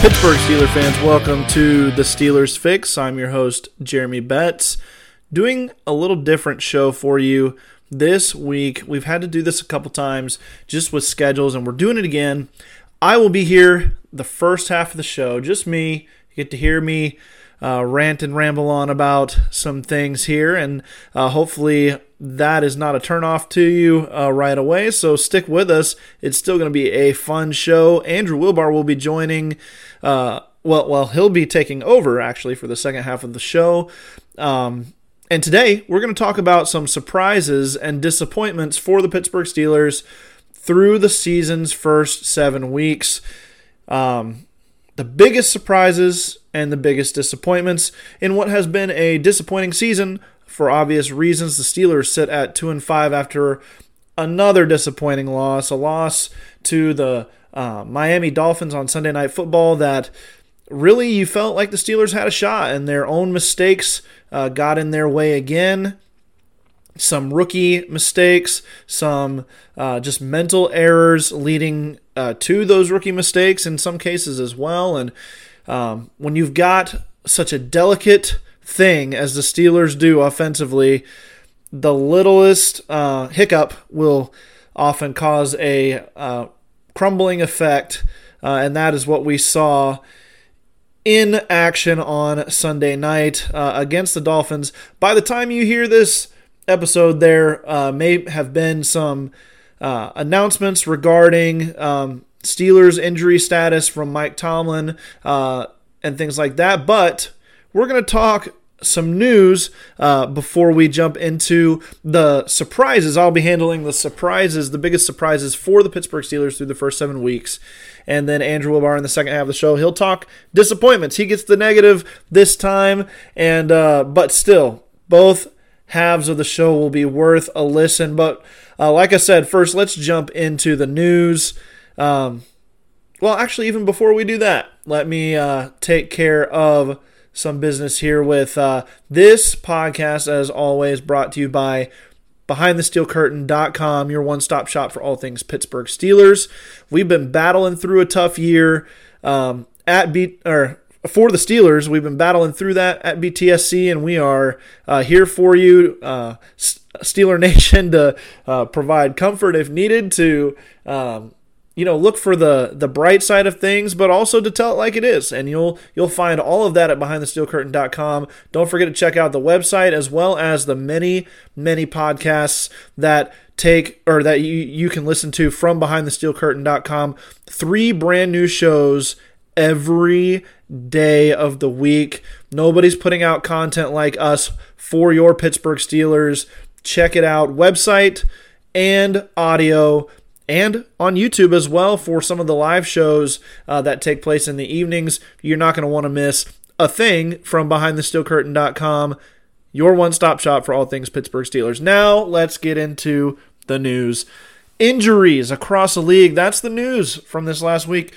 Pittsburgh Steelers fans, welcome to the Steelers Fix. I'm your host, Jeremy Betz. Doing a little different show for you this week. We've had to do this a couple times just with schedules, and we're doing it again. I will be here the first half of the show, just me. You get to hear me uh, rant and ramble on about some things here, and uh, hopefully that is not a turnoff to you uh, right away. So stick with us. It's still going to be a fun show. Andrew Wilbar will be joining. Uh, well, well, he'll be taking over actually for the second half of the show. Um, and today we're going to talk about some surprises and disappointments for the Pittsburgh Steelers through the season's first seven weeks. Um, the biggest surprises and the biggest disappointments in what has been a disappointing season for obvious reasons. The Steelers sit at 2 and 5 after another disappointing loss, a loss to the uh, Miami Dolphins on Sunday Night Football that really you felt like the Steelers had a shot and their own mistakes uh, got in their way again. Some rookie mistakes, some uh, just mental errors leading uh, to those rookie mistakes in some cases as well. And um, when you've got such a delicate thing as the Steelers do offensively, the littlest uh, hiccup will often cause a uh, crumbling effect, uh, and that is what we saw in action on Sunday night uh, against the Dolphins. By the time you hear this episode, there uh, may have been some uh, announcements regarding um, Steelers injury status from Mike Tomlin and things like that, but we're going to talk some news uh, before we jump into the surprises. I'll be handling the surprises, the biggest surprises for the Pittsburgh Steelers through the first seven weeks. And then Andrew Wilbar in the second half of the show, he'll talk disappointments. He gets the negative this time, and uh, but still, both halves of the show will be worth a listen. But uh, like I said, first let's jump into the news. Um, well, actually, even before we do that, let me uh, take care of some business here with uh, this podcast, as always, brought to you by BehindTheSteelCurtain.com, your one stop shop for all things Pittsburgh Steelers. We've been battling through a tough year um, at beat or for the Steelers. We've been battling through that at BTSC, and we are uh, here for you, uh, Steeler Nation, to uh, provide comfort if needed to. Um, you know look for the the bright side of things but also to tell it like it is. And you'll you'll find all of that at behindthesteelcurtain.com don't forget to check out the website as well as the many many podcasts that take or that you you can listen to from behindthesteelcurtain.com three brand new shows every day of the week. Nobody's putting out content like us for your Pittsburgh Steelers. Check it out. Website and audio and on YouTube as well for some of the live shows uh, that take place in the evenings. You're not going to want to miss a thing from BehindTheSteelCurtain.com, your one stop shop for all things Pittsburgh Steelers. Now, let's get into the news. Injuries across the league. That's the news from this last week.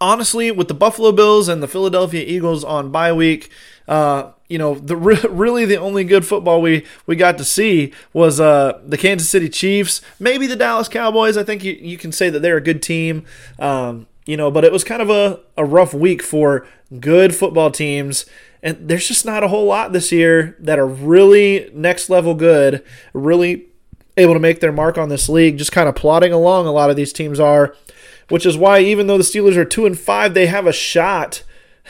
Honestly, with the Buffalo Bills and the Philadelphia Eagles on bye week, uh, you know, the really the only good football we we got to see was uh, the Kansas City Chiefs, maybe the Dallas Cowboys. I think you, you can say that they're a good team. Um, you know, but it was kind of a, a rough week for good football teams. And there's just not a whole lot this year that are really next level good, really able to make their mark on this league, just kind of plodding along. A lot of these teams are, which is why even though the Steelers are two and five, they have a shot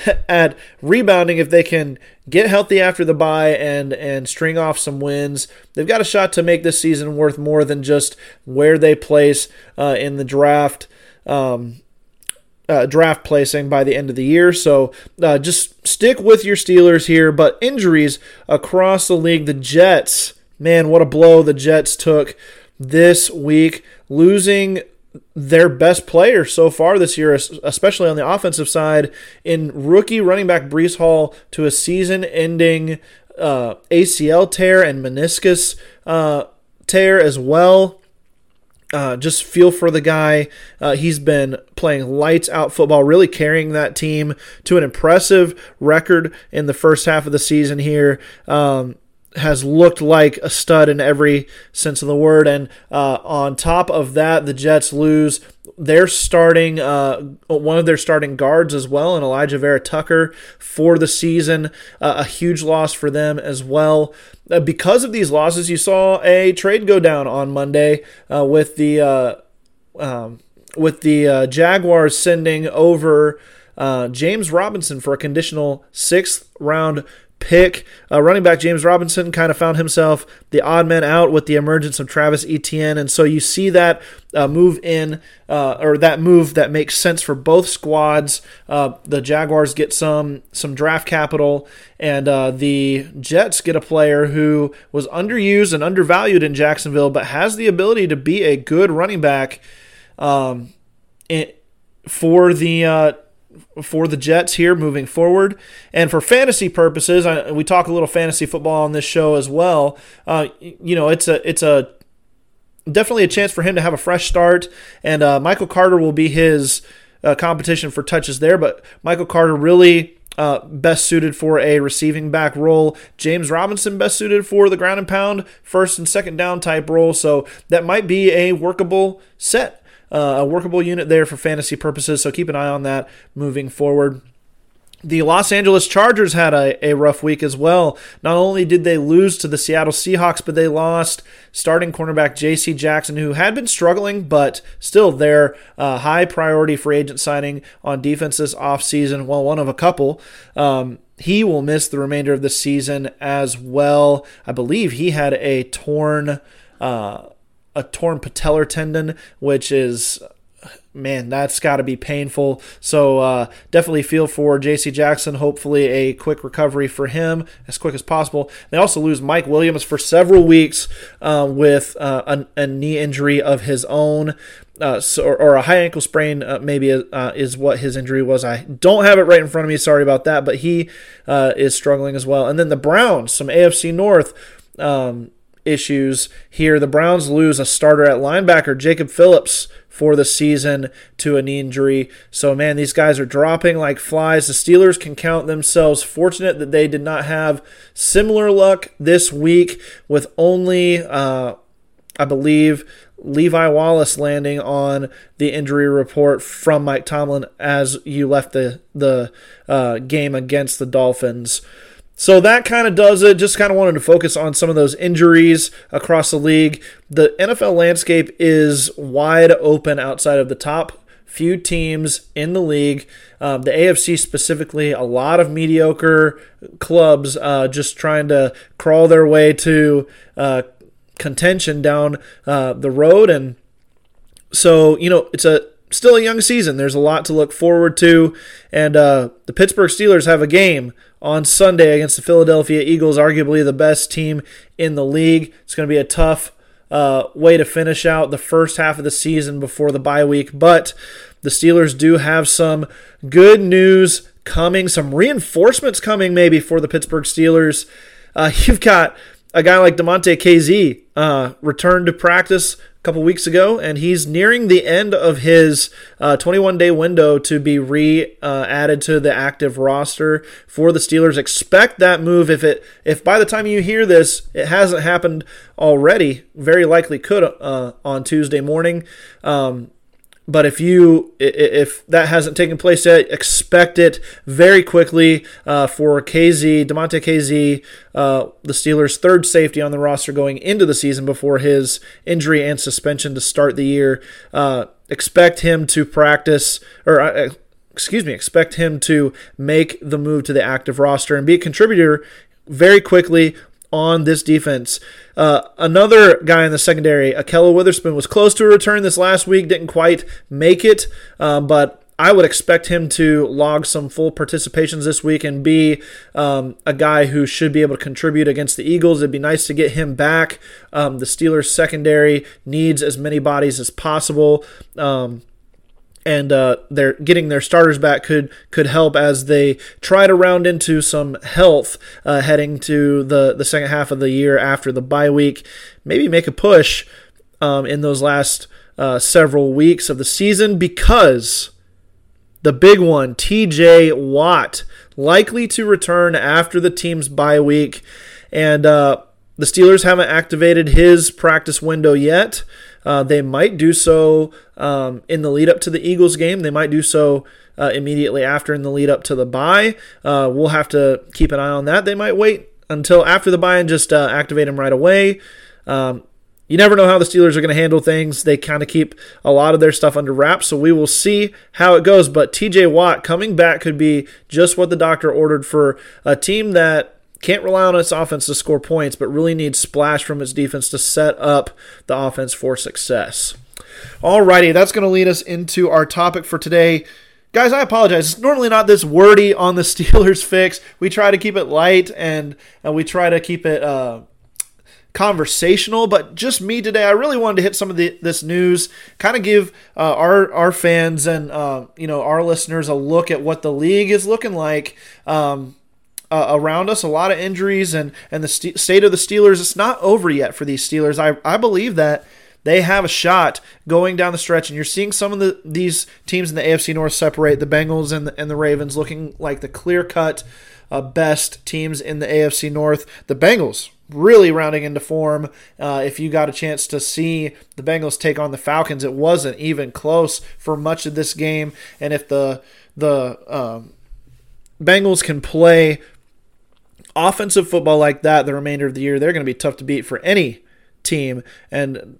at rebounding if they can get healthy after the bye and and string off some wins. They've got a shot to make this season worth more than just where they place uh, in the draft. Um, uh, draft placing by the end of the year. So uh, just stick with your Steelers here. But injuries across the league, the Jets, man, what a blow the Jets took this week, losing their best player so far this year, especially on the offensive side, in rookie running back Breece Hall to a season ending uh, ACL tear and meniscus uh, tear as well. Uh, just feel for the guy. Uh, he's been playing lights out football, really carrying that team to an impressive record in the first half of the season here. Um, has looked like a stud in every sense of the word. And uh, on top of that, the Jets lose their starting uh, one of their starting guards as well, and Alijah Vera-Tucker for the season. Uh, a huge loss for them as well. Uh, because of these losses, you saw a trade go down on Monday uh, with the uh, um, with the Jaguars sending over. James Robinson for a conditional sixth round pick. Uh, running back James Robinson kind of found himself the odd man out with the emergence of Travis Etienne, and so you see that uh, move in uh, or that move that makes sense for both squads. Uh, the Jaguars get some some draft capital, and uh, the Jets get a player who was underused and undervalued in Jacksonville, but has the ability to be a good running back. Um, for the uh, for the Jets here moving forward. And for fantasy purposes, I, we talk a little fantasy football on this show as well. Uh, you know, it's a it's a definitely a chance for him to have a fresh start. And uh, Michael Carter will be his uh, competition for touches there, but Michael Carter really. Uh, best suited for a receiving back role. James Robinson best suited for the ground and pound, first and second down type role. So that might be a workable set uh, a workable unit there for fantasy purposes. So keep an eye on that moving forward. The Los Angeles Chargers had a, a rough week as well. Not only did they lose to the Seattle Seahawks, but they lost starting cornerback J.C. Jackson, who had been struggling, but still their uh, high priority free agent signing on defense this offseason. Well, one of a couple. Um, he will miss the remainder of the season as well. I believe he had a torn. Uh, a torn patellar tendon, which is man, that's got to be painful. So uh, definitely feel for J.C. Jackson. Hopefully, a quick recovery for him as quick as possible. They also lose Mike Williams for several weeks uh, with uh, a, a, knee injury of his own. Uh, so, or, or, a high ankle sprain, uh, maybe uh, is what his injury was. I don't have it right in front of me. Sorry about that, but he is struggling as well. And then the Browns, some AFC North. Um, issues here. The Browns lose a starter at linebacker, Jacob Phillips, for the season to a knee injury. So, man, these guys are dropping like flies. The Steelers can count themselves fortunate that they did not have similar luck this week with only, uh, I believe, Levi Wallace landing on the injury report from Mike Tomlin as you left the the uh, game against the Dolphins. So that kind of does it. Just kind of wanted to focus on some of those injuries across the league. The NFL landscape is wide open outside of the top few teams in the league. Um, the AFC specifically, a lot of mediocre clubs uh, just trying to crawl their way to uh, contention down uh, the road. And so, you know, it's a still a young season. There's a lot to look forward to. And uh, the Pittsburgh Steelers have a game on Sunday against the Philadelphia Eagles, arguably the best team in the league. It's going to be a tough uh, way to finish out the first half of the season before the bye week, but the Steelers do have some good news coming, some reinforcements coming maybe for the Pittsburgh Steelers. Uh, you've got a guy like Damontae Kazee uh, returned to practice couple weeks ago, and he's nearing the end of his 21 uh, day window to be re uh, added to the active roster for the Steelers. Expect that move if it if by the time you hear this it hasn't happened already. Very likely could uh, on Tuesday morning. Um, but if you if that hasn't taken place yet, expect it very quickly uh, for Kazee, Damontae Kazee, uh, the Steelers' third safety on the roster going into the season before his injury and suspension to start the year. Uh, expect him to practice, or uh, excuse me, expect him to make the move to the active roster and be a contributor very quickly on this defense. Uh, another guy in the secondary, Ahkello Witherspoon, was close to a return this last week, didn't quite make it, um, but I would expect him to log some full participations this week and be um, a guy who should be able to contribute against the Eagles. It'd be nice to get him back. Um, the Steelers secondary needs as many bodies as possible. Um, and uh, they're getting their starters back could could help as they try to round into some health uh, heading to the the second half of the year after the bye week. Maybe make a push um, in those last uh, several weeks of the season because the big one, TJ Watt, likely to return after the team's bye week. And uh, the Steelers haven't activated his practice window yet. Uh, they might do so um, in the lead up to the Eagles game. They might do so uh, immediately after in the lead up to the bye. Uh, we'll have to keep an eye on that. They might wait until after the bye and just uh, activate him right away. Um, you never know how the Steelers are going to handle things. They kind of keep a lot of their stuff under wraps, so we will see how it goes. But TJ Watt coming back could be just what the doctor ordered for a team that can't rely on its offense to score points, but really needs splash from its defense to set up the offense for success. Alrighty, that's going to lead us into our topic for today. Guys, I apologize. It's normally not this wordy on the Steelers fix. We try to keep it light and, and we try to keep it uh, conversational, but just me today. I really wanted to hit some of the, this news, kind of give uh, our our fans and uh, you know our listeners a look at what the league is looking like. Um, uh, around us, a lot of injuries, and and the st- state of the Steelers. It's not over yet for these Steelers. I I believe that they have a shot going down the stretch, and you're seeing some of the these teams in the AFC North separate. The Bengals and the, and the Ravens looking like the clear cut uh, best teams in the AFC North. The Bengals really rounding into form. Uh, if you got a chance to see the Bengals take on the Falcons, it wasn't even close for much of this game. And if the the um, Bengals can play offensive football like that the remainder of the year, they're going to be tough to beat for any team and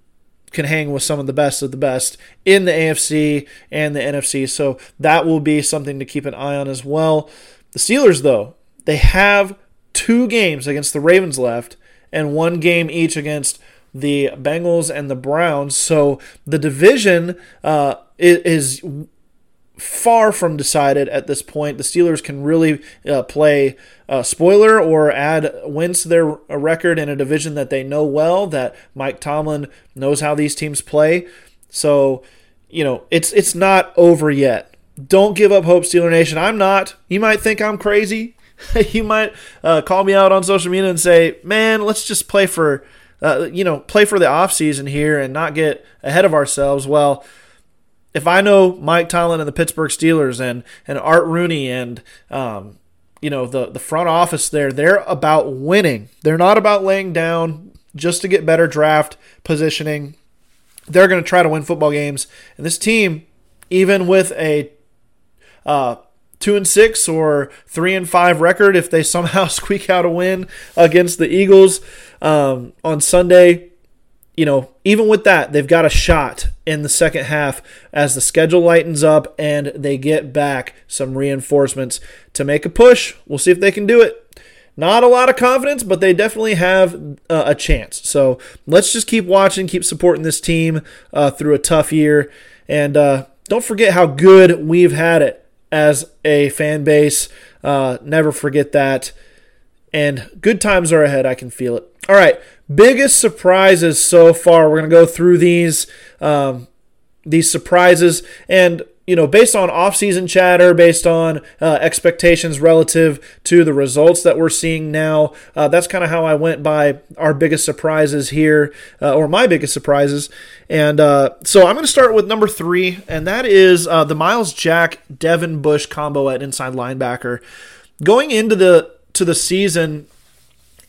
can hang with some of the best of the best in the AFC and the NFC. So that will be something to keep an eye on as well. The Steelers, though, they have two games against the Ravens left and one game each against the Bengals and the Browns. So the division uh, is far from decided at this point. The Steelers can really uh, play a spoiler or add wins to their record in a division that they know well, that Mike Tomlin knows how these teams play. So, you know, it's it's not over yet. Don't give up hope, Steeler Nation. I'm not. You might think I'm crazy. you might uh, call me out on social media and say, "Man, let's just play for, uh, you know, play for the off season here and not get ahead of ourselves." Well, if I know Mike Tomlin and the Pittsburgh Steelers and and Art Rooney and um, you know the the front office there, they're about winning. They're not about laying down just to get better draft positioning. They're going to try to win football games, and this team, even with a uh, two and six or three and five record if they somehow squeak out a win against the Eagles um, on Sunday. You know, even with that, they've got a shot in the second half as the schedule lightens up and they get back some reinforcements to make a push. We'll see if they can do it. Not a lot of confidence, but they definitely have uh, a chance. So let's just keep watching, keep supporting this team uh, through a tough year. And uh, don't forget how good we've had it as a fan base. Uh, never forget that. And good times are ahead. I can feel it. All right, biggest surprises so far. We're gonna go through these um, these surprises, and you know, based on off-season chatter, based on uh, expectations relative to the results that we're seeing now, uh, that's kind of how I went by our biggest surprises here, uh, or my biggest surprises. And uh, so I'm going to start with number three, and that is uh, the Myles Jack Devin Bush combo at inside linebacker. Going into the to the season,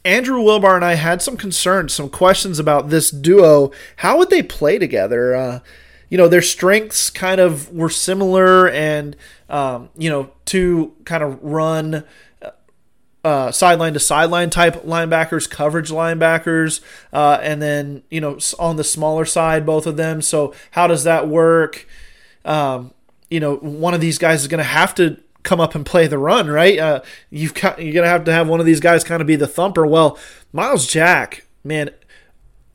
Andrew Wilbar and I had some concerns, some questions about this duo. How would they play together? Uh, you know their strengths kind of were similar and um, you know to kind of run uh, sideline to sideline type linebackers, coverage linebackers, uh, and then you know on the smaller side, both of them. So how does that work? Um, you know, one of these guys is going to have to come up and play the run, right? Uh, you've got, you're to have to have one of these guys kind of be the thumper. Well, Myles Jack, man,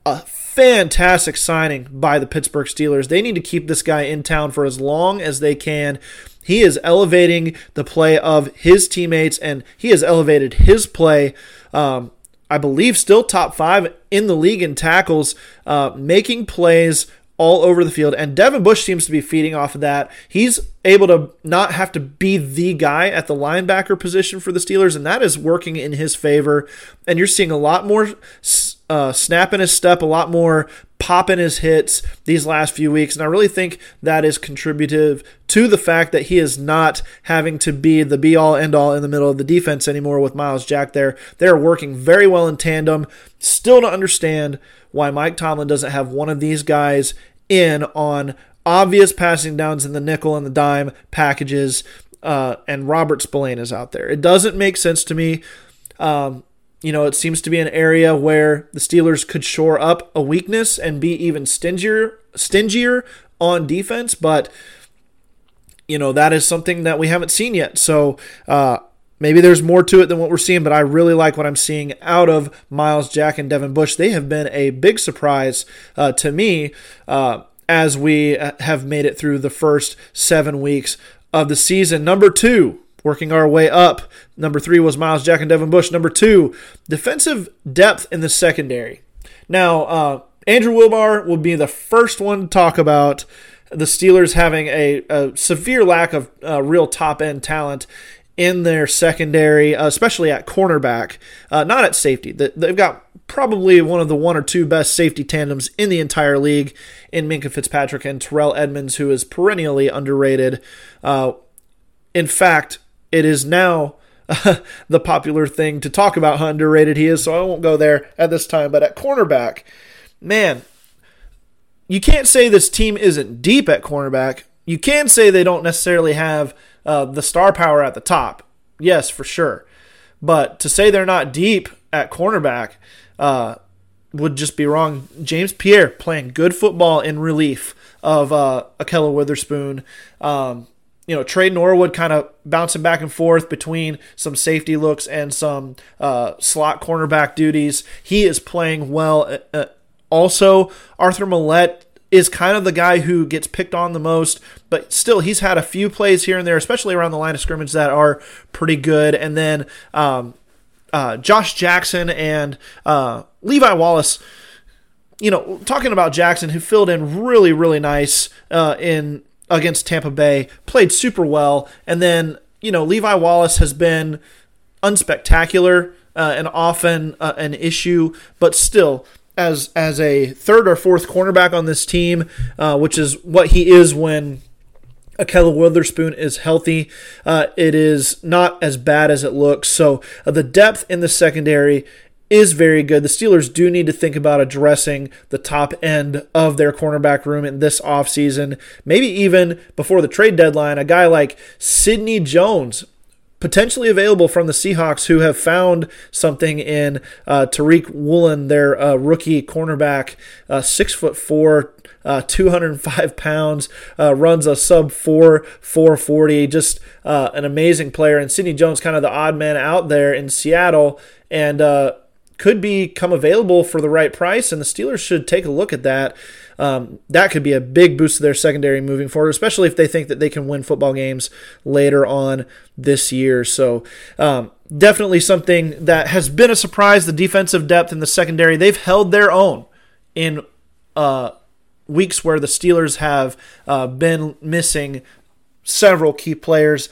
a fantastic signing by the Pittsburgh Steelers. They need to keep this guy in town for as long as they can. He is elevating the play of his teammates, and he has elevated his play. Um, I believe still top five in the league in tackles, uh, making plays all over the field. And Devin Bush seems to be feeding off of that. He's able to not have to be the guy at the linebacker position for the Steelers, and that is working in his favor. And you're seeing a lot more uh, snap in his step, a lot more popping his hits these last few weeks. And I really think that is contributive to the fact that he is not having to be the be all end all in the middle of the defense anymore with Myles Jack there. They're working very well in tandem. Still to understand why Mike Tomlin doesn't have one of these guys in on obvious passing downs in the nickel and the dime packages. Uh, and Robert Spillane is out there. It doesn't make sense to me. Um, you know, it seems to be an area where the Steelers could shore up a weakness and be even stingier, stingier on defense, but you know that is something that we haven't seen yet. So uh, maybe there's more to it than what we're seeing, but I really like what I'm seeing out of Myles Jack and Devin Bush. They have been a big surprise uh, to me uh, as we have made it through the first seven weeks of the season. Number two, working our way up. Number three was Myles Jack and Devin Bush. Number two, defensive depth in the secondary. Now, uh, Andrew Wilbar will be the first one to talk about the Steelers having a, a severe lack of uh, real top end talent in their secondary, uh, especially at cornerback, uh, not at safety. They've got probably one of the one or two best safety tandems in the entire league in Minkah Fitzpatrick and Terrell Edmunds, who is perennially underrated. Uh, in fact, it is now the popular thing to talk about how underrated he is, so I won't go there at this time. But at cornerback, man, you can't say this team isn't deep at cornerback. You can say they don't necessarily have uh, the star power at the top. Yes, for sure. But to say they're not deep at cornerback uh, would just be wrong. James Pierre playing good football in relief of uh, Ahkello Witherspoon. Um, you know, Tre Norwood kind of bouncing back and forth between some safety looks and some uh, slot cornerback duties. He is playing well. Uh, uh also, Arthur Maulet is kind of the guy who gets picked on the most, but still, he's had a few plays here and there, especially around the line of scrimmage, that are pretty good. And then um, uh, Josh Jackson and uh, Levi Wallace you know, talking about Jackson, who filled in really, really nice uh, in against Tampa Bay, played super well, and then you know Levi Wallace has been unspectacular uh, and often uh, an issue, but still. As, as a third or fourth cornerback on this team, uh, which is what he is when Ahkello Witherspoon is healthy. Uh, it is not as bad as it looks. So uh, the depth in the secondary is very good. The Steelers do need to think about addressing the top end of their cornerback room in this offseason. Maybe even before the trade deadline, a guy like Sidney Jones potentially available from the Seahawks who have found something in uh, Tariq Woolen, their uh, rookie cornerback, uh, six foot four, uh, 205 pounds, uh, runs a sub 4 440. Just uh, an amazing player. And Sidney Jones, kind of the odd man out there in Seattle. And could become available for the right price, and the Steelers should take a look at that. Um, that could be a big boost to their secondary moving forward, especially if they think that they can win football games later on this year. So, um, definitely something that has been a surprise. The defensive depth in the secondary, they've held their own in uh, weeks where the Steelers have uh, been missing several key players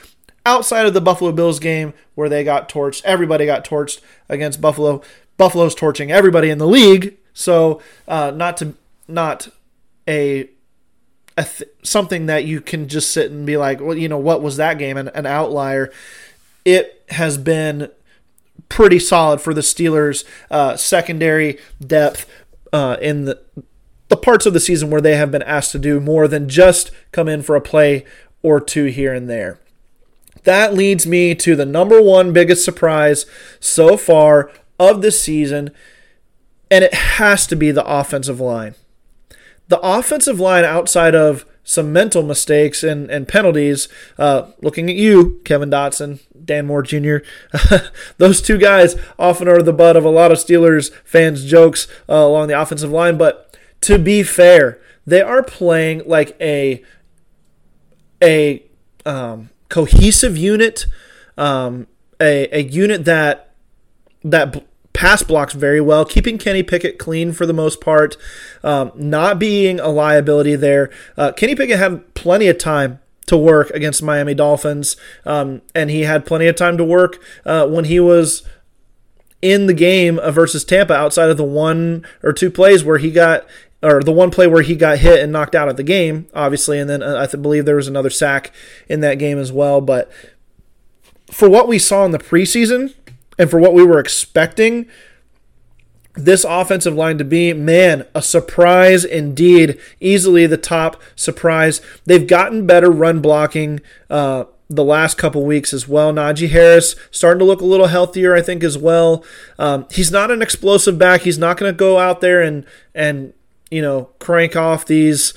outside of the Buffalo Bills game where they got torched. Everybody got torched against Buffalo. Buffalo's torching everybody in the league. So uh, not to not a, a th- something that you can just sit and be like, well, you know, what was that game? An, an outlier. It has been pretty solid for the Steelers' uh, secondary depth uh, in the the parts of the season where they have been asked to do more than just come in for a play or two here and there. That leads me to the number one biggest surprise so far of the season, and it has to be the offensive line. The offensive line, outside of some mental mistakes and, and penalties, uh, looking at you, Kevin Dotson, Dan Moore Jr. Those two guys often are the butt of a lot of Steelers fans' jokes uh, along the offensive line. But to be fair, they are playing like a a um, cohesive unit, um, a, a unit that that pass blocks very well, keeping Kenny Pickett clean for the most part, um, not being a liability there. Uh, Kenny Pickett had plenty of time to work against Miami Dolphins, um, and he had plenty of time to work uh, when he was in the game versus Tampa outside of the one or two plays where he got or the one play where he got hit and knocked out of the game, obviously, and then uh, I believe there was another sack in that game as well. But for what we saw in the preseason and for what we were expecting this offensive line to be, man, a surprise indeed. Easily the top surprise. They've gotten better run blocking. Uh, the last couple weeks as well. Najee Harris starting to look a little healthier, I think, as well. Um, he's not an explosive back. He's not going to go out there and and you know, crank off these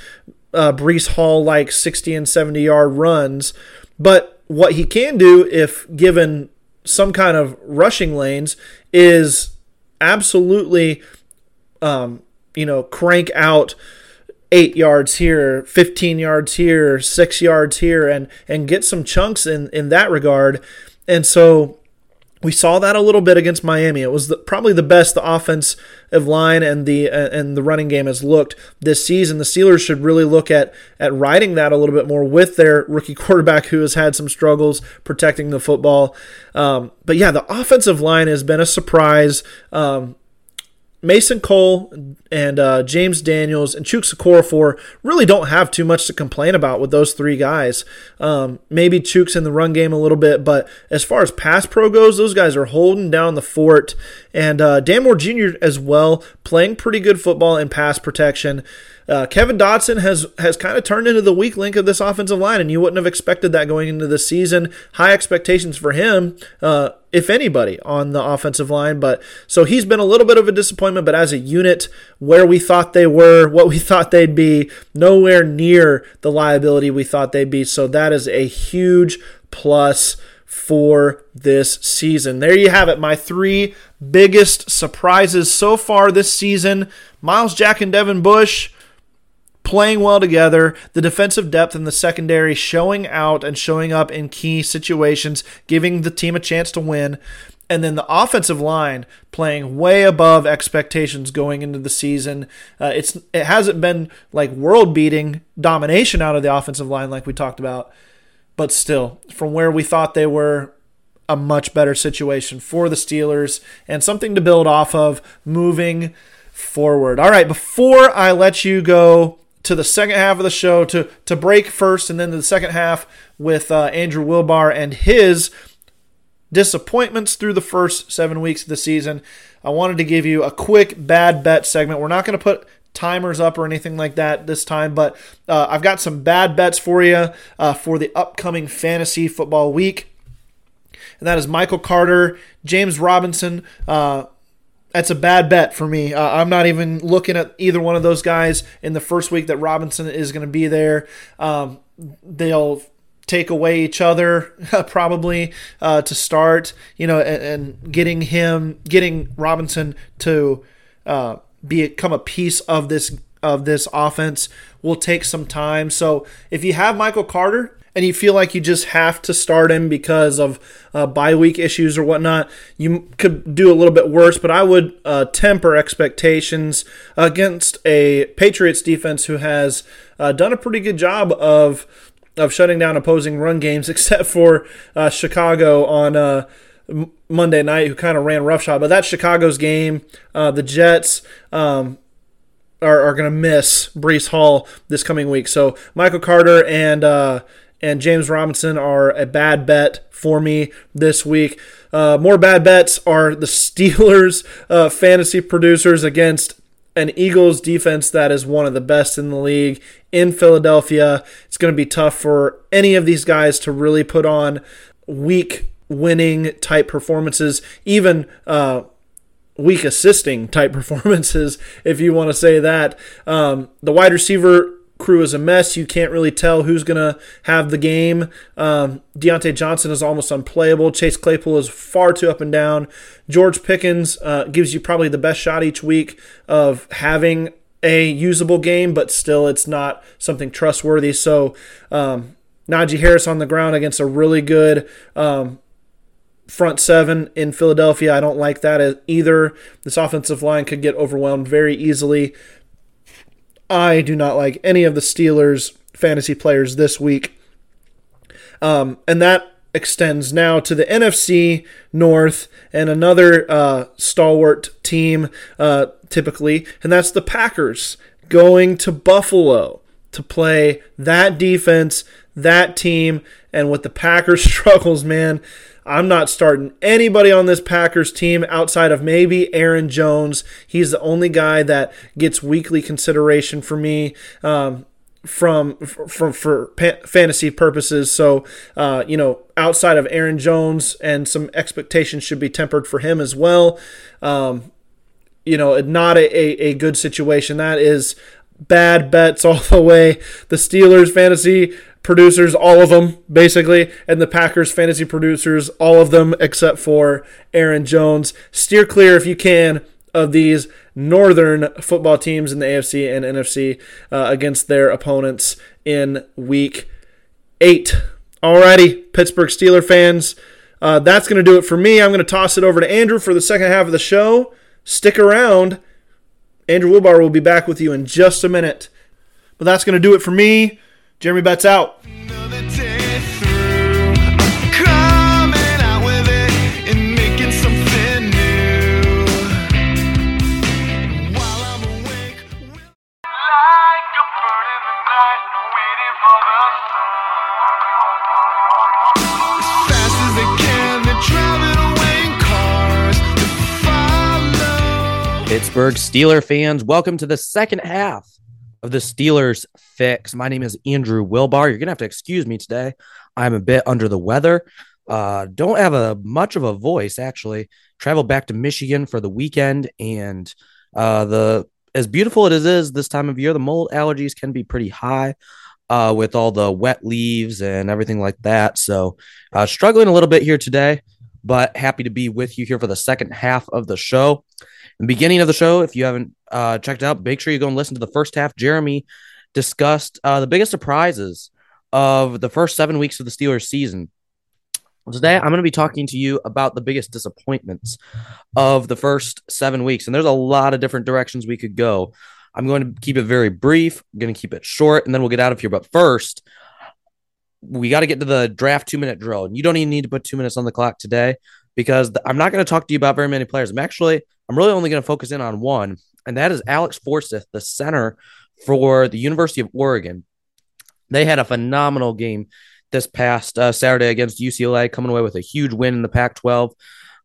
uh, Breece Hall like 60 and 70 yard runs. But what he can do, if given some kind of rushing lanes, is absolutely, um, you know, crank out eight yards here, 15 yards here, six yards here, and and get some chunks in in that regard. And so we saw that a little bit against Miami. It was the, probably the best the offensive line and the uh, and the running game has looked this season. The Steelers should really look at at riding that a little bit more with their rookie quarterback who has had some struggles protecting the football. Um, but yeah, the offensive line has been a surprise. Um, Mason Cole and uh, James Daniels and Chuks Okorafor really don't have too much to complain about with those three guys. Um, maybe Chuks in the run game a little bit, but as far as pass pro goes, those guys are holding down the fort. And uh, Dan Moore Jr. as well, playing pretty good football in pass protection. Uh, Kevin Dotson has has kind of turned into the weak link of this offensive line, and you wouldn't have expected that going into the season. High expectations for him, uh, if anybody, on the offensive line. But so he's been a little bit of a disappointment. But as a unit, where we thought they were, what we thought they'd be, nowhere near the liability we thought they'd be. So that is a huge plus for this season. There you have it, my three biggest surprises so far this season. Myles Jack and Devin Bush playing well together, the defensive depth in the secondary showing out and showing up in key situations, giving the team a chance to win. And then the offensive line playing way above expectations going into the season. Uh, it's it hasn't been like world beating domination out of the offensive line like we talked about, but still from where we thought they were, a much better situation for the Steelers and something to build off of moving forward. All right, before I let you go, to the second half of the show to to break first and then to the second half with uh, Andrew Wilbar and his disappointments through the first seven weeks of the season. I wanted to give you a quick bad bet segment. We're not going to put timers up or anything like that this time, but uh, I've got some bad bets for you uh, for the upcoming fantasy football week. And that is Michael Carter, James Robinson, uh, that's a bad bet for me. Uh, I'm not even looking at either one of those guys in the first week that Robinson is going to be there. Um, they'll take away each other probably uh, to start, you know, and, and, getting him, getting Robinson to uh, become a piece of this of this offense will take some time. So if you have Michael Carter, and you feel like you just have to start him because of uh, bye week issues or whatnot, you could do a little bit worse. But I would uh, temper expectations against a Patriots defense who has uh, done a pretty good job of of shutting down opposing run games, except for uh, Chicago on. Uh, Monday night, who kind of ran roughshod, but that's Chicago's game. Uh, the Jets, um, are, are going to miss Breece Hall this coming week. So Michael Carter and uh, and James Robinson are a bad bet for me this week. Uh, more bad bets are the Steelers uh, fantasy producers against an Eagles defense that is one of the best in the league in Philadelphia. It's going to be tough for any of these guys to really put on weak winning type performances, even uh, week assisting type performances, if you want to say that. Um, the wide receiver crew is a mess. You can't really tell who's going to have the game. Um, Diontae Johnson is almost unplayable. Chase Claypool is far too up and down. George Pickens uh, gives you probably the best shot each week of having a usable game, but still it's not something trustworthy. So um, Najee Harris on the ground against a really good um, front seven in Philadelphia. I don't like that either. This offensive line could get overwhelmed very easily. I do not like any of the Steelers fantasy players this week. Um, and that extends now to the NFC North and another uh, stalwart team, uh, typically, and that's the Packers going to Buffalo to play that defense, that team, and with the Packers struggles, man. I'm not starting anybody on this Packers team outside of maybe Aaron Jones. He's the only guy that gets weekly consideration for me. Um, from from for fantasy purposes. So, uh, you know, outside of Aaron Jones, and some expectations should be tempered for him as well. Um, you know, not a, a, a good situation. That is bad bets all the way. The Steelers fantasy producers, all of them, basically, and the Packers fantasy producers, all of them, except for Aaron Jones. Steer clear if you can of these northern football teams in the AFC and NFC uh, against their opponents in week eight. Alrighty, Pittsburgh Steeler fans, uh, that's going to do it for me. I'm going to toss it over to Andrew for the second half of the show. Stick around. Andrew Wilbar will be back with you in just a minute. But that's going to do it for me. Jeremy Betz out. Pittsburgh Steeler fans, welcome to the second half of the Steelers Fix. My name is Andrew Wilbar. You're gonna have to excuse me today. I'm a bit under the weather. Uh, don't have a much of a voice actually. Traveled back to Michigan for the weekend, and uh, the as beautiful as it is this time of year, the mold allergies can be pretty high. Uh, with all the wet leaves and everything like that. So, uh, struggling a little bit here today, but happy to be with you here for the second half of the show the beginning of the show, if you haven't uh, checked out, make sure you go and listen to the first half. Jeremy discussed uh, the biggest surprises of the first seven weeks of the Steelers season. Today, I'm going to be talking to you about the biggest disappointments of the first seven weeks. And there's a lot of different directions we could go. I'm going to keep it very brief. I'm going to keep it short, and then we'll get out of here. But first, we got to get to the draft two minute drill. And you don't even need to put two minutes on the clock today because I'm not going to talk to you about very many players. I'm actually I'm really only going to focus in on one, and that is Alex Forsyth, the center for the University of Oregon. They had a phenomenal game this past uh, Saturday against UCLA, coming away with a huge win in the Pac 12.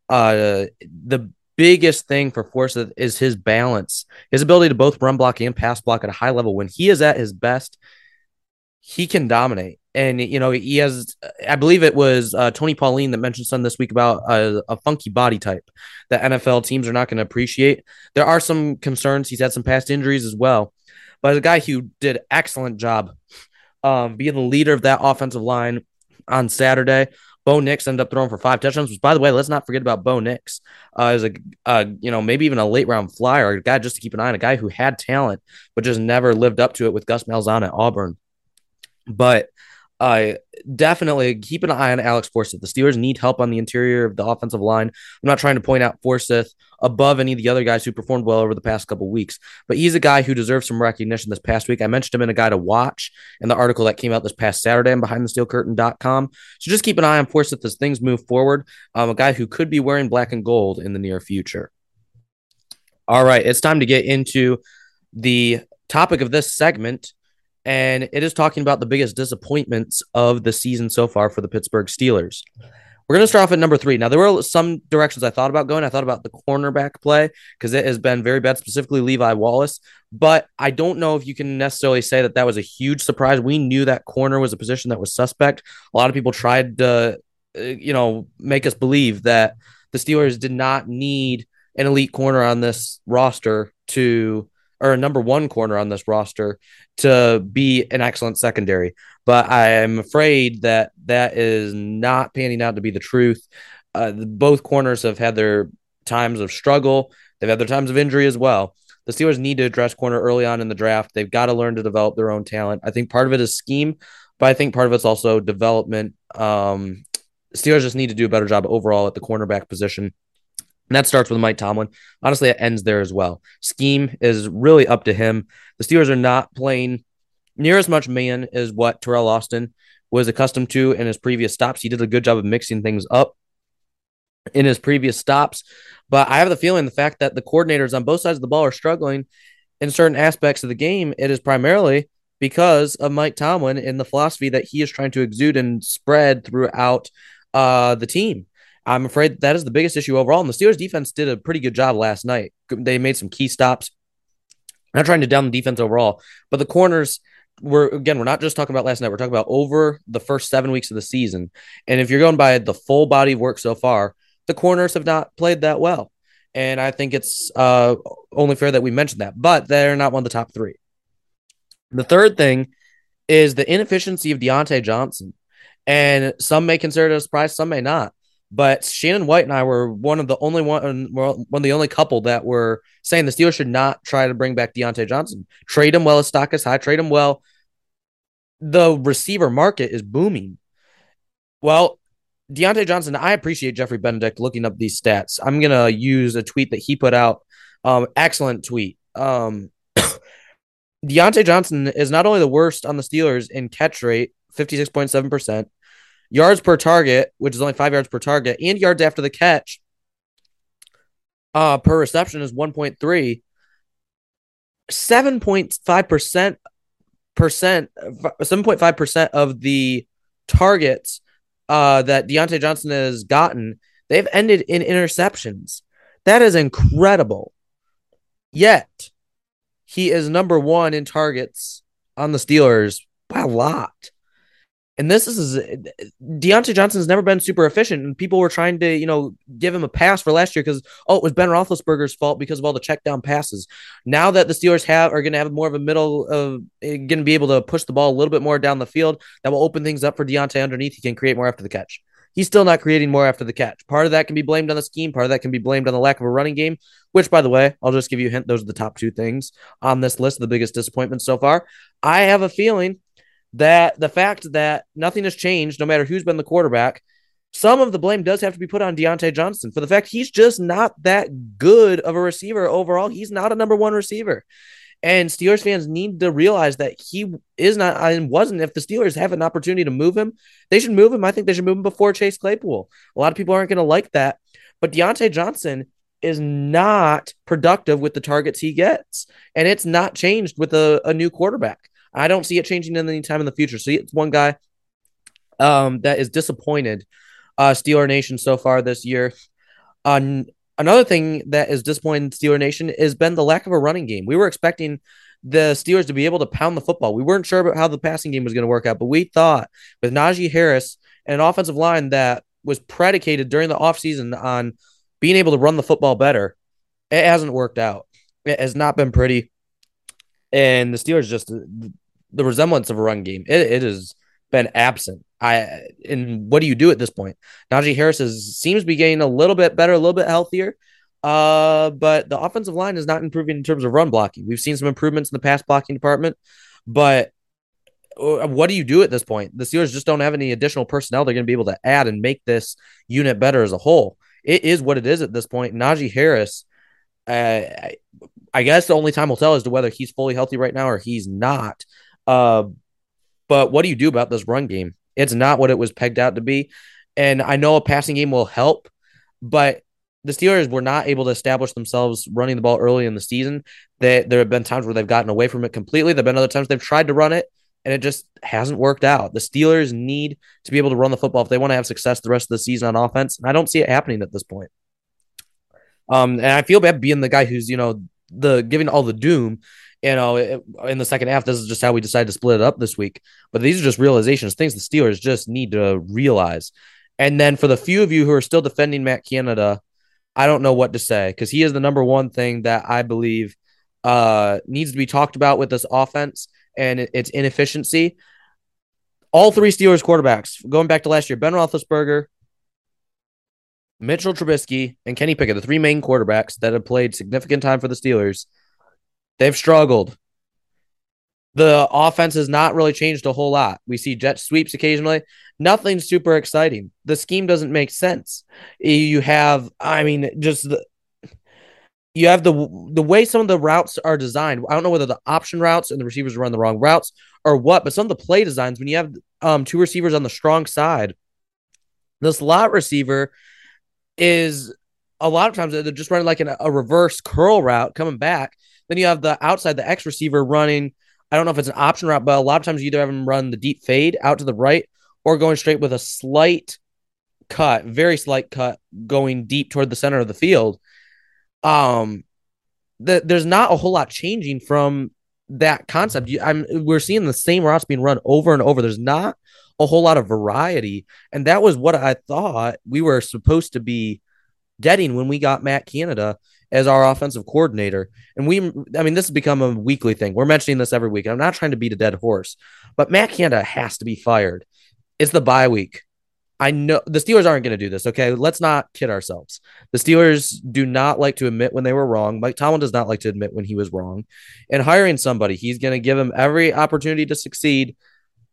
Uh, the biggest thing for Forsyth is his balance, his ability to both run block and pass block at a high level. When he is at his best, he can dominate and you know he has i believe it was uh, tony pauline that mentioned something this week about a, a funky body type that nfl teams are not going to appreciate there are some concerns he's had some past injuries as well but a guy who did excellent job um, being the leader of that offensive line on saturday Bo Nix ended up throwing for five touchdowns. Which, by the way, let's not forget about Bo Nix uh, as a, you know, maybe even a late round flyer, a guy just to keep an eye on, a guy who had talent but just never lived up to it with Gus Malzahn at Auburn. But uh, definitely keep an eye on Alex Forsyth. The Steelers need help on the interior of the offensive line. I'm not trying to point out Forsyth above any of the other guys who performed well over the past couple weeks, but he's a guy who deserves some recognition this past week. I mentioned him in a guy to watch in the article that came out this past Saturday on BehindTheSteelCurtain.com. So just keep an eye on Forsyth as things move forward. Um, a guy who could be wearing black and gold in the near future. All right, it's time to get into the topic of this segment and it is talking about the biggest disappointments of the season so far for the Pittsburgh Steelers. We're going to start off at number three. Now, there were some directions I thought about going. I thought about the cornerback play because it has been very bad, specifically Levi Wallace. But I don't know if you can necessarily say that that was a huge surprise. We knew that corner was a position that was suspect. A lot of people tried to, uh, you know, make us believe that the Steelers did not need an elite corner on this roster to or a number one corner on this roster to be an excellent secondary. But I am afraid that that is not panning out to be the truth. Uh, both corners have had their times of struggle. They've had their times of injury as well. The Steelers need to address corner early on in the draft. They've got to learn to develop their own talent. I think part of it is scheme, but I think part of it's also development. Um, Steelers just need to do a better job overall at the cornerback position. And that starts with Mike Tomlin. Honestly, it ends there as well. Scheme is really up to him. The Steelers are not playing near as much man as what Teryl Austin was accustomed to in his previous stops. He did a good job of mixing things up in his previous stops. But I have the feeling the fact that the coordinators on both sides of the ball are struggling in certain aspects of the game, it is primarily because of Mike Tomlin and the philosophy that he is trying to exude and spread throughout uh, the team. I'm afraid that is the biggest issue overall. And the Steelers defense did a pretty good job last night. They made some key stops. I'm not trying to down the defense overall, but the corners we're again, we're not just talking about last night. We're talking about over the first seven weeks of the season. And if you're going by the full body of work so far, the corners have not played that well. And I think it's uh, only fair that we mention that, but they're not one of the top three. The third thing is the inefficiency of Diontae Johnson. And some may consider it a surprise, some may not. But Shannon White and I were one of the only one, one of the only couple that were saying the Steelers should not try to bring back Diontae Johnson. Trade him well as stock is high. Trade him well. The receiver market is booming. Well, Diontae Johnson, I appreciate Jeffrey Benedict looking up these stats. I'm gonna use a tweet that he put out. Um, excellent tweet. Um, Diontae Johnson is not only the worst on the Steelers in catch rate, 56.7%, yards per target, which is only five yards per target, and yards after the catch uh, per reception is 1.3. 7.5% 7.5% of the targets uh, that Diontae Johnson has gotten, they've ended in interceptions. That is incredible. Yet he is number one in targets on the Steelers by a lot and this is Diontae Johnson's never been super efficient, and people were trying to, you know, give him a pass for last year because oh, it was Ben Roethlisberger's fault because of all the check down passes. Now that the Steelers have are going to have more of a middle of eh, going to be able to push the ball a little bit more down the field, that will open things up for Diontae underneath. He can create more after the catch. He's still not creating more after the catch. Part of that can be blamed on the scheme. Part of that can be blamed on the lack of a running game. Which, by the way, I'll just give you a hint. Those are the top two things on this list. The biggest disappointments so far. I have a feeling that the fact that nothing has changed, no matter who's been the quarterback, some of the blame does have to be put on Diontae Johnson for the fact he's just not that good of a receiver overall. He's not a number one receiver. And Steelers fans need to realize that he is not and wasn't. If the Steelers have an opportunity to move him, they should move him. I think they should move him before Chase Claypool. A lot of people aren't going to like that. But Diontae Johnson is not productive with the targets he gets. And it's not changed with a, a new quarterback. I don't see it changing in any time in the future. So it's one guy um, that is disappointed uh, Steeler Nation so far this year. Another thing that is disappointing Steeler Nation has been the lack of a running game. We were expecting the Steelers to be able to pound the football. We weren't sure about how the passing game was going to work out, but we thought with Najee Harris and an offensive line that was predicated during the offseason on being able to run the football better, it hasn't worked out. It has not been pretty. And the Steelers just the resemblance of a run game. It, it has been absent. I and what do you do at this point? Najee Harris is, seems to be getting a little bit better, a little bit healthier. Uh, but the offensive line is not improving in terms of run blocking. We've seen some improvements in the pass blocking department, but uh, what do you do at this point? The Steelers just don't have any additional personnel they're going to be able to add and make this unit better as a whole. It is what it is at this point. Najee Harris, uh, I guess the only time will tell as to whether he's fully healthy right now or he's not. Uh, but what do you do about this run game? It's not what it was pegged out to be. And I know a passing game will help, but the Steelers were not able to establish themselves running the ball early in the season. That there have been times where they've gotten away from it completely. There have been other times they've tried to run it and it just hasn't worked out. The Steelers need to be able to run the football if they want to have success the rest of the season on offense. And I don't see it happening at this point. Um, and I feel bad being the guy who's, you know, the giving all the doom you know, in the second half, this is just how we decided to split it up this week. But these are just realizations, things the Steelers just need to realize. And then for the few of you who are still defending Matt Canada, I don't know what to say because he is the number one thing that I believe uh, needs to be talked about with this offense and its inefficiency. All three Steelers quarterbacks, going back to last year, Ben Roethlisberger, Mitchell Trubisky, and Kenny Pickett, the three main quarterbacks that have played significant time for the Steelers, they've struggled. The offense has not really changed a whole lot. We see jet sweeps occasionally. Nothing super exciting. The scheme doesn't make sense. You have, I mean, just the, you have the the way some of the routes are designed. I don't know whether the option routes and the receivers run the wrong routes or what, but some of the play designs when you have um, two receivers on the strong side, the slot receiver is a lot of times they're just running like an, a reverse curl route coming back. Then you have the outside the X receiver running. I don't know if it's an option route, but a lot of times you either have them run the deep fade out to the right or going straight with a slight cut, very slight cut, going deep toward the center of the field um that there's not a whole lot changing from that concept. You, I'm we're seeing the same routes being run over and over. There's not a whole lot of variety, and that was what I thought we were supposed to be getting when we got Matt Canada as our offensive coordinator. And we, I mean, this has become a weekly thing. We're mentioning this every week. I'm not trying to beat a dead horse, but Matt Canada has to be fired. It's the bye week. I know the Steelers aren't going to do this. Okay. Let's not kid ourselves. The Steelers do not like to admit when they were wrong. Mike Tomlin does not like to admit when he was wrong. And hiring somebody, he's going to give him every opportunity to succeed.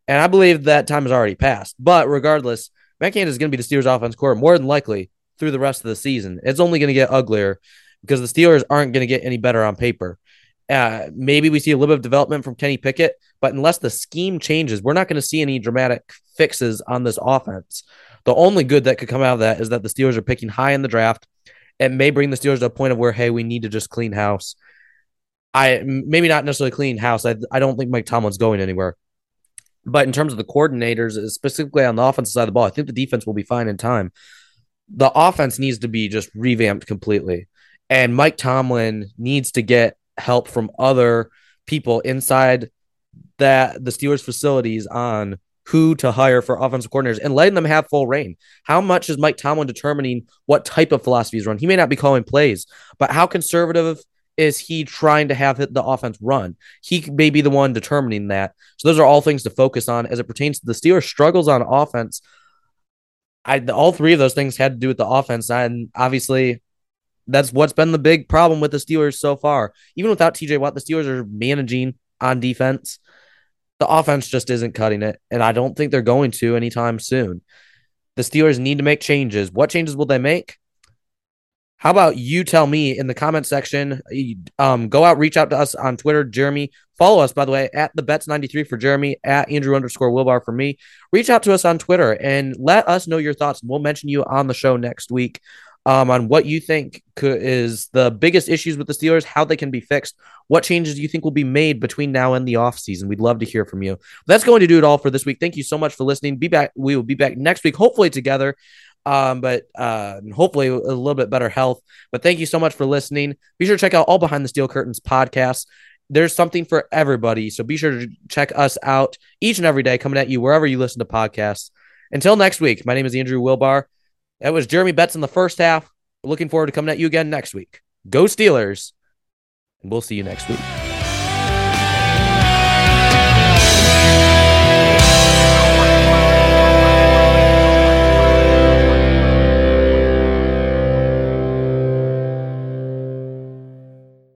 And I believe that time has already passed. But regardless, Matt Canada is going to be the Steelers offense core more than likely through the rest of the season. It's only going to get uglier because the Steelers aren't going to get any better on paper. Uh, maybe we see a little bit of development from Kenny Pickett, but unless the scheme changes, we're not going to see any dramatic fixes on this offense. The only good that could come out of that is that the Steelers are picking high in the draft. It may bring the Steelers to a point of where, hey, we need to just clean house. I maybe not necessarily clean house. I, I don't think Mike Tomlin's going anywhere. But in terms of the coordinators, specifically on the offensive side of the ball, I think the defense will be fine in time. The offense needs to be just revamped completely. And Mike Tomlin needs to get help from other people inside that the Steelers facilities on who to hire for offensive coordinators and letting them have full reign. How much is Mike Tomlin determining what type of philosophy is run? He may not be calling plays, but how conservative is he trying to have the offense run? He may be the one determining that. So those are all things to focus on as it pertains to the Steelers' struggles on offense. I all three of those things had to do with the offense, and obviously that's what's been the big problem with the Steelers so far. Even without TJ Watt, the Steelers are managing on defense. The offense just isn't cutting it, and I don't think they're going to anytime soon. The Steelers need to make changes. What changes will they make? How about you tell me in the comment section? Um, go out, reach out to us on Twitter, Jeremy. Follow us, by the way, at the Betz 93 for Jeremy, at Andrew underscore Wilbar for me. Reach out to us on Twitter and let us know your thoughts. We'll mention you on the show next week um, on what you think could, is the biggest issues with the Steelers, how they can be fixed, what changes do you think will be made between now and the offseason. We'd love to hear from you. That's going to do it all for this week. Thank you so much for listening. Be back. We will be back next week, hopefully together. Um, but uh, hopefully a little bit better health. But thank you so much for listening. Be sure to check out all Behind the Steel Curtain's podcasts. There's something for everybody. So be sure to check us out each and every day, coming at you wherever you listen to podcasts. Until next week, my name is Andrew Wilbar. That was Jeremy Betz in the first half. Looking forward to coming at you again next week. Go Steelers. And we'll see you next week.